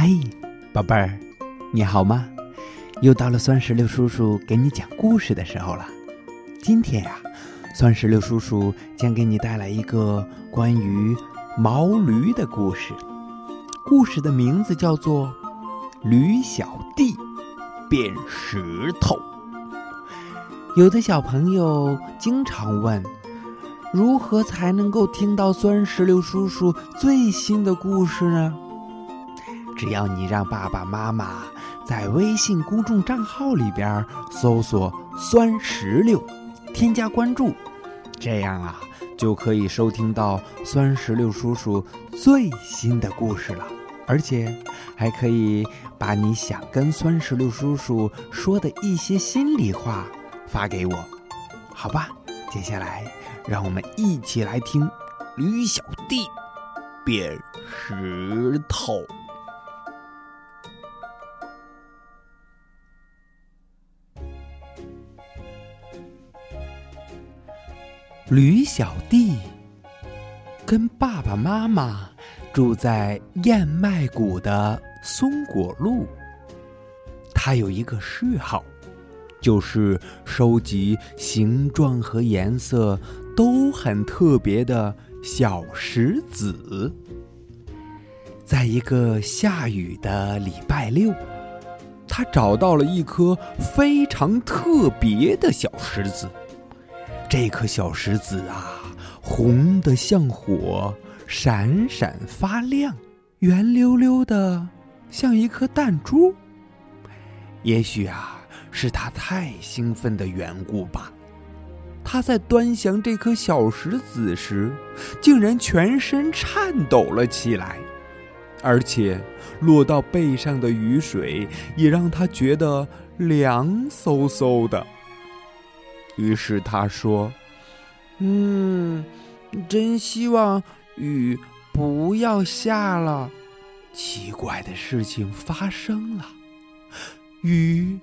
嗨，宝贝儿，你好吗？又到了酸石榴叔叔给你讲故事的时候了。今天呀，酸石榴叔叔将给你带来一个关于毛驴的故事。故事的名字叫做《驴小弟变石头》。有的小朋友经常问：如何才能够听到酸石榴叔叔最新的故事呢？只要你让爸爸妈妈在微信公众账号里边搜索“酸石榴”，添加关注，这样啊就可以收听到酸石榴叔叔最新的故事了。而且还可以把你想跟酸石榴叔叔说的一些心里话发给我，好吧？接下来让我们一起来听《驴小弟变石头》。驴小弟跟爸爸妈妈住在燕麦谷的松果路。他有一个嗜好，就是收集形状和颜色都很特别的小石子。在一个下雨的礼拜六，他找到了一颗非常特别的小石子。这颗小石子啊，红的像火，闪闪发亮，圆溜溜的，像一颗弹珠。也许啊，是他太兴奋的缘故吧。他在端详这颗小石子时，竟然全身颤抖了起来，而且落到背上的雨水也让他觉得凉飕飕的。于是他说：“嗯，真希望雨不要下了。”奇怪的事情发生了，雨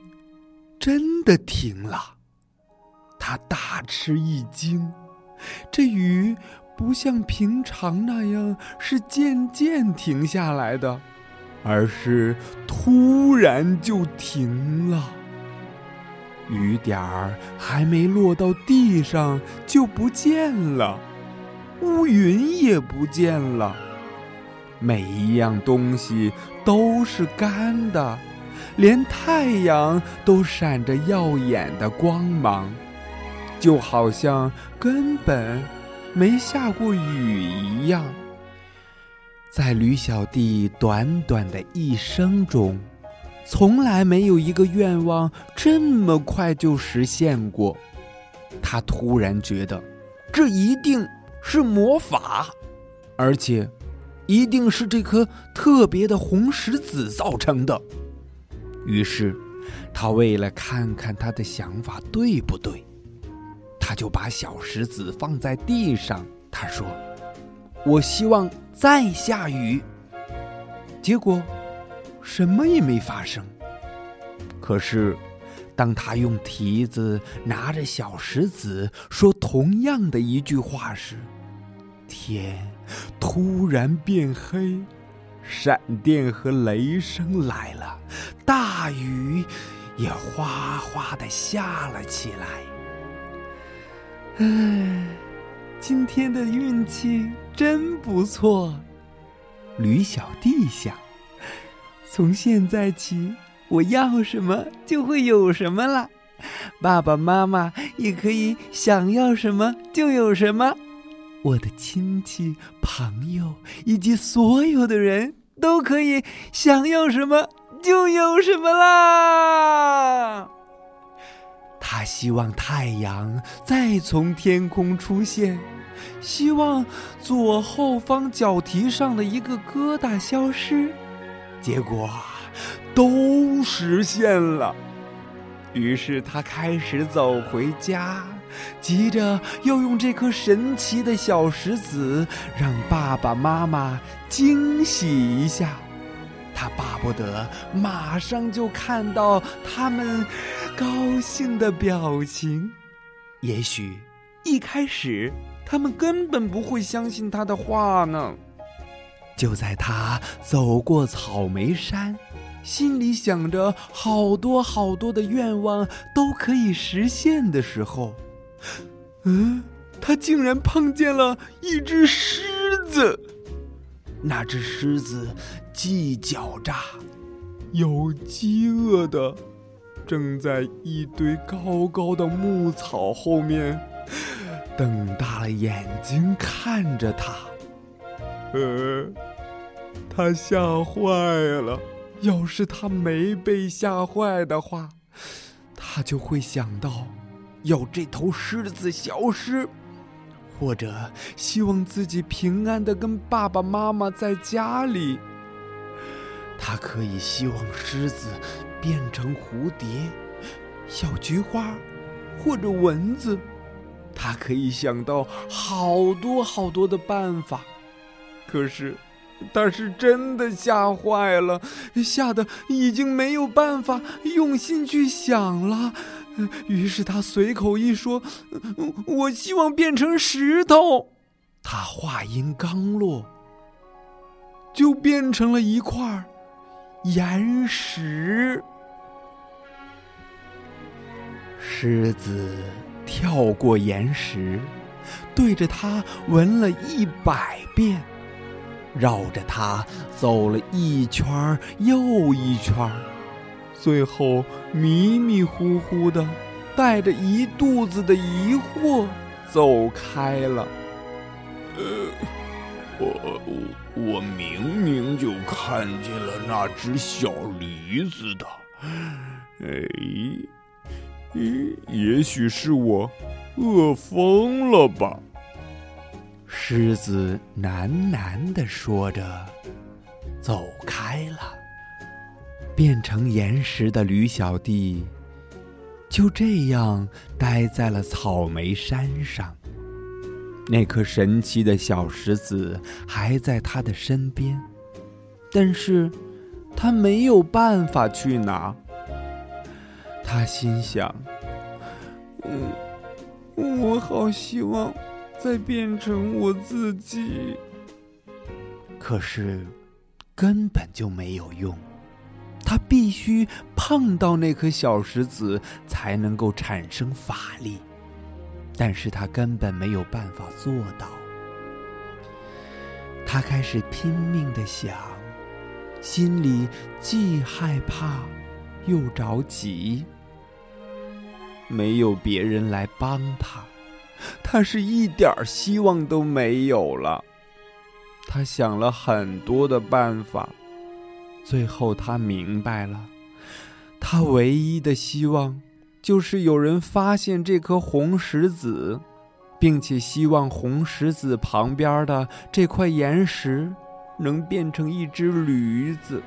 真的停了。他大吃一惊，这雨不像平常那样是渐渐停下来的，而是突然就停了。雨点儿还没落到地上就不见了，乌云也不见了，每一样东西都是干的，连太阳都闪着耀眼的光芒，就好像根本没下过雨一样。在驴小弟短短的一生中。从来没有一个愿望这么快就实现过。他突然觉得，这一定是魔法，而且，一定是这颗特别的红石子造成的。于是，他为了看看他的想法对不对，他就把小石子放在地上。他说：“我希望再下雨。”结果。什么也没发生。可是，当他用蹄子拿着小石子说同样的一句话时，天突然变黑，闪电和雷声来了，大雨也哗哗的下了起来。唉，今天的运气真不错，驴小弟想。从现在起，我要什么就会有什么了。爸爸妈妈也可以想要什么就有什么。我的亲戚、朋友以及所有的人都可以想要什么就有什么啦。他希望太阳再从天空出现，希望左后方脚蹄上的一个疙瘩消失。结果都实现了，于是他开始走回家，急着要用这颗神奇的小石子让爸爸妈妈惊喜一下。他巴不得马上就看到他们高兴的表情。也许一开始他们根本不会相信他的话呢。就在他走过草莓山，心里想着好多好多的愿望都可以实现的时候，嗯，他竟然碰见了一只狮子。那只狮子既狡诈又饥饿的，正在一堆高高的牧草后面，瞪大了眼睛看着他。呃，他吓坏了。要是他没被吓坏的话，他就会想到，要这头狮子消失，或者希望自己平安的跟爸爸妈妈在家里。他可以希望狮子变成蝴蝶、小菊花，或者蚊子。他可以想到好多好多的办法。可是，他是真的吓坏了，吓得已经没有办法用心去想了。于是他随口一说：“我希望变成石头。”他话音刚落，就变成了一块岩石。狮子跳过岩石，对着它闻了一百遍。绕着它走了一圈又一圈，最后迷迷糊糊的，带着一肚子的疑惑走开了。呃，我我我明明就看见了那只小驴子的，哎，也许是我饿疯了吧。狮子喃喃地说着，走开了。变成岩石的驴小弟就这样待在了草莓山上。那颗神奇的小石子还在他的身边，但是他没有办法去拿。他心想：“嗯，我好希望。”再变成我自己，可是根本就没有用。他必须碰到那颗小石子才能够产生法力，但是他根本没有办法做到。他开始拼命的想，心里既害怕又着急，没有别人来帮他。他是一点希望都没有了。他想了很多的办法，最后他明白了，他唯一的希望就是有人发现这颗红石子，并且希望红石子旁边的这块岩石能变成一只驴子。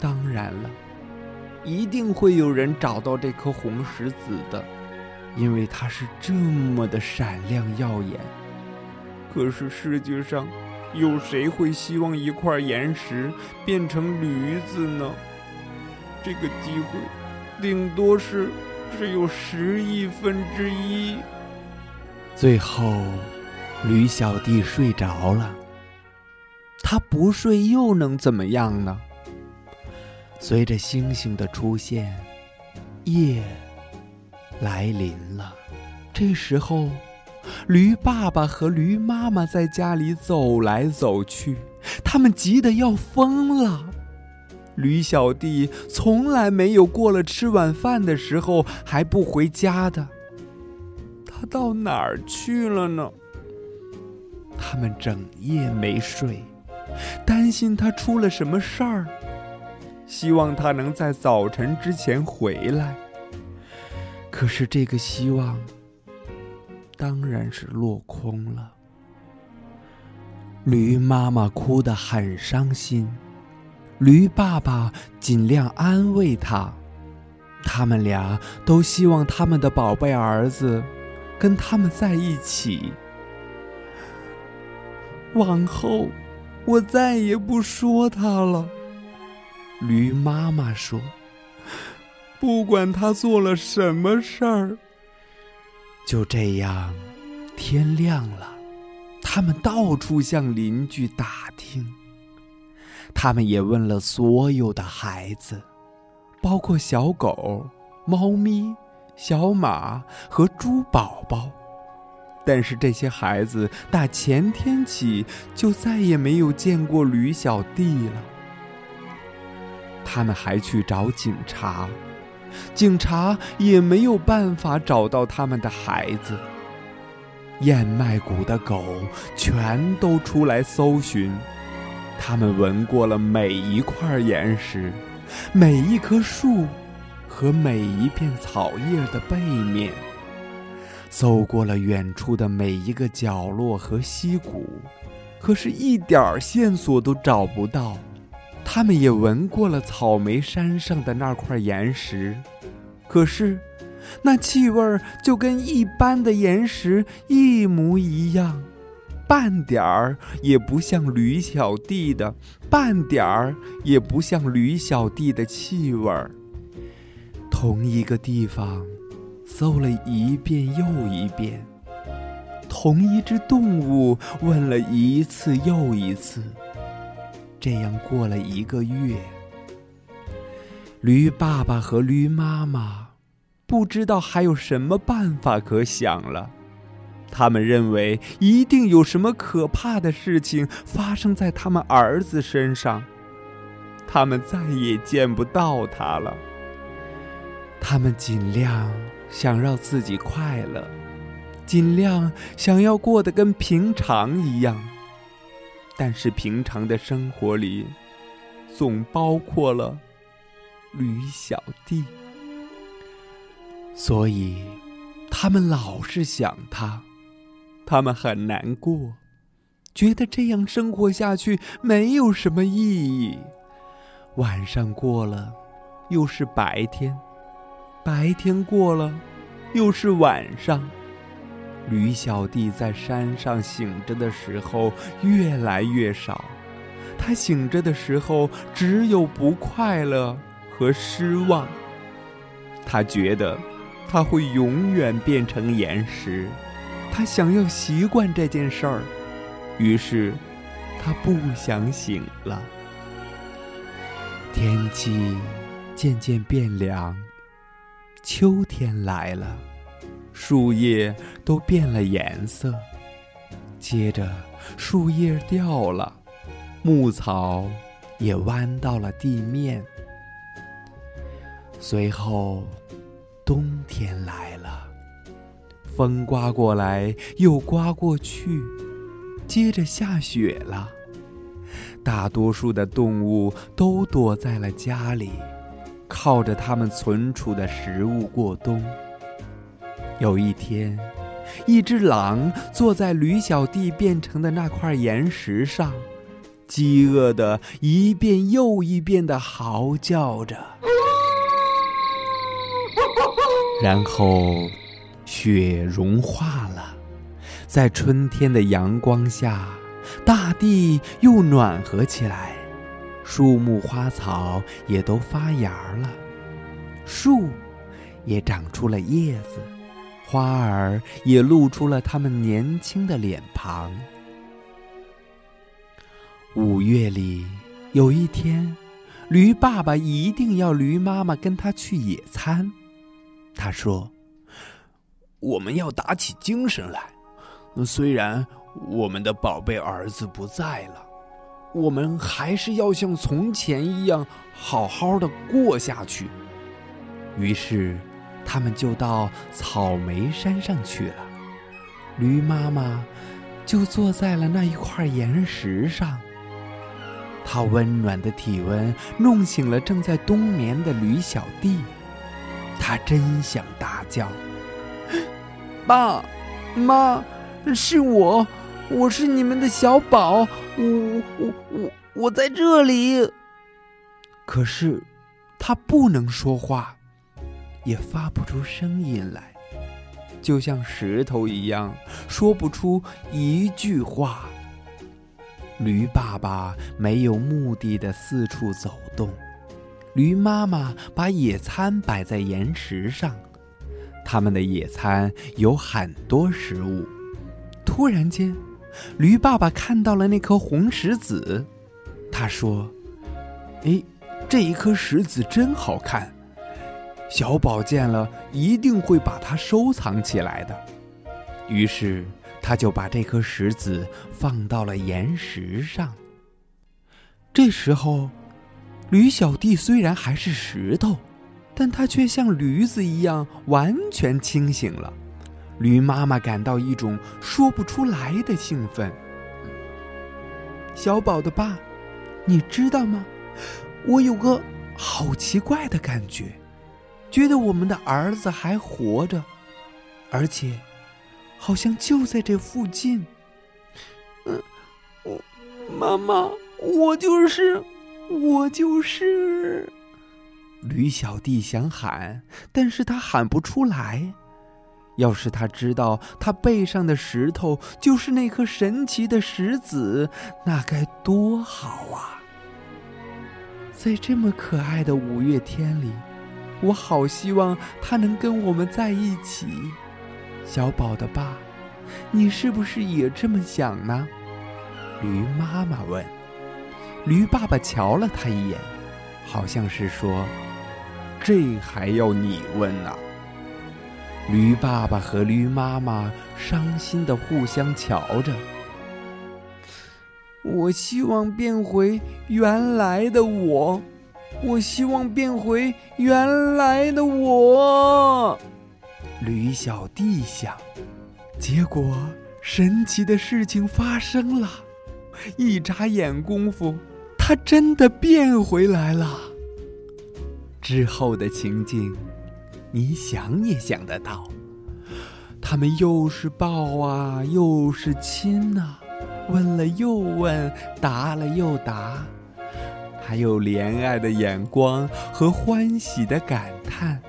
当然了，一定会有人找到这颗红石子的。因为它是这么的闪亮耀眼，可是世界上有谁会希望一块岩石变成驴子呢？这个机会顶多是只有十亿分之一。最后，驴小弟睡着了。他不睡又能怎么样呢？随着星星的出现，夜。来临了，这时候，驴爸爸和驴妈妈在家里走来走去，他们急得要疯了。驴小弟从来没有过了吃晚饭的时候还不回家的，他到哪儿去了呢？他们整夜没睡，担心他出了什么事儿，希望他能在早晨之前回来。可是这个希望当然是落空了。驴妈妈哭得很伤心，驴爸爸尽量安慰她，他们俩都希望他们的宝贝儿子跟他们在一起。往后，我再也不说他了。驴妈妈说。不管他做了什么事儿，就这样，天亮了，他们到处向邻居打听，他们也问了所有的孩子，包括小狗、猫咪、小马和猪宝宝。但是这些孩子打前天起就再也没有见过驴小弟了。他们还去找警察，警察也没有办法找到他们的孩子。燕麦谷的狗全都出来搜寻，他们闻过了每一块岩石，每一棵树，和每一片草叶的背面，搜过了远处的每一个角落和溪谷，可是一点线索都找不到。他们也闻过了草莓山上的那块岩石，可是。那气味就跟一般的岩石一模一样，半点儿也不像驴小弟的，半点儿也不像驴小弟的气味。同一个地方，搜了一遍又一遍，同一只动物问了一次又一次，这样过了一个月，驴爸爸和驴妈妈。不知道还有什么办法可想了，他们认为一定有什么可怕的事情发生在他们儿子身上，他们再也见不到他了。他们尽量想让自己快乐，尽量想要过得跟平常一样，但是平常的生活里，总包括了驴小弟。所以，他们老是想他，他们很难过，觉得这样生活下去没有什么意义。晚上过了，又是白天；白天过了，又是晚上。驴小弟在山上醒着的时候越来越少，他醒着的时候只有不快乐和失望。他觉得。他会永远变成岩石，他想要习惯这件事儿，于是他不想醒了。天气渐渐变凉，秋天来了，树叶都变了颜色，接着树叶掉了，牧草也弯到了地面，随后。冬天来了，风刮过来又刮过去，接着下雪了。大多数的动物都躲在了家里，靠着它们存储的食物过冬。有一天，一只狼坐在驴小弟变成的那块岩石上，饥饿的一遍又一遍的嚎叫着。然后，雪融化了，在春天的阳光下，大地又暖和起来，树木花草也都发芽了，树也长出了叶子，花儿也露出了它们年轻的脸庞。五月里有一天，驴爸爸一定要驴妈妈跟他去野餐。他说：“我们要打起精神来，虽然我们的宝贝儿子不在了，我们还是要像从前一样好好的过下去。”于是，他们就到草莓山上去了。驴妈妈就坐在了那一块岩石上，它温暖的体温弄醒了正在冬眠的驴小弟。他真想大叫：“爸妈，是我，我是你们的小宝，我我我我在这里。”可是他不能说话，也发不出声音来，就像石头一样，说不出一句话。驴爸爸没有目的的四处走动。驴妈妈把野餐摆在岩石上，他们的野餐有很多食物。突然间，驴爸爸看到了那颗红石子，他说：“哎，这一颗石子真好看，小宝见了一定会把它收藏起来的。”于是，他就把这颗石子放到了岩石上。这时候，驴小弟虽然还是石头，但他却像驴子一样完全清醒了。驴妈妈感到一种说不出来的兴奋。小宝的爸，你知道吗？我有个好奇怪的感觉，觉得我们的儿子还活着，而且好像就在这附近。嗯，我妈妈，我就是，我就是。驴小弟想喊，但是他喊不出来。要是他知道他背上的石头就是那颗神奇的石子，那该多好啊！在这么可爱的五月天里，我好希望他能跟我们在一起。小宝的爸，你是不是也这么想呢？驴妈妈问。驴爸爸瞧了他一眼，好像是说：“这还要你问呢？”驴爸爸和驴妈妈伤心的互相瞧着。我希望变回原来的我，我希望变回原来的我。驴小弟想，结果神奇的事情发生了，一眨眼功夫，他真的变回来了。之后的情景。你想也想得到，他们又是抱啊，又是亲呐，问了又问，答了又答，还有怜爱的眼光和欢喜的感叹。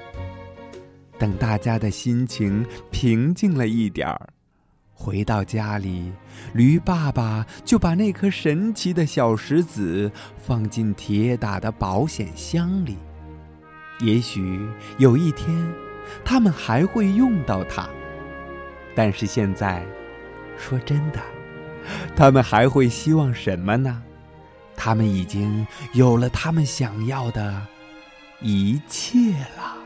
等大家的心情平静了一点儿，回到家里，驴爸爸就把那颗神奇的小石子放进铁打的保险箱里。也许有一天，他们还会用到它。但是现在，说真的，他们还会希望什么呢？他们已经有了他们想要的一切了。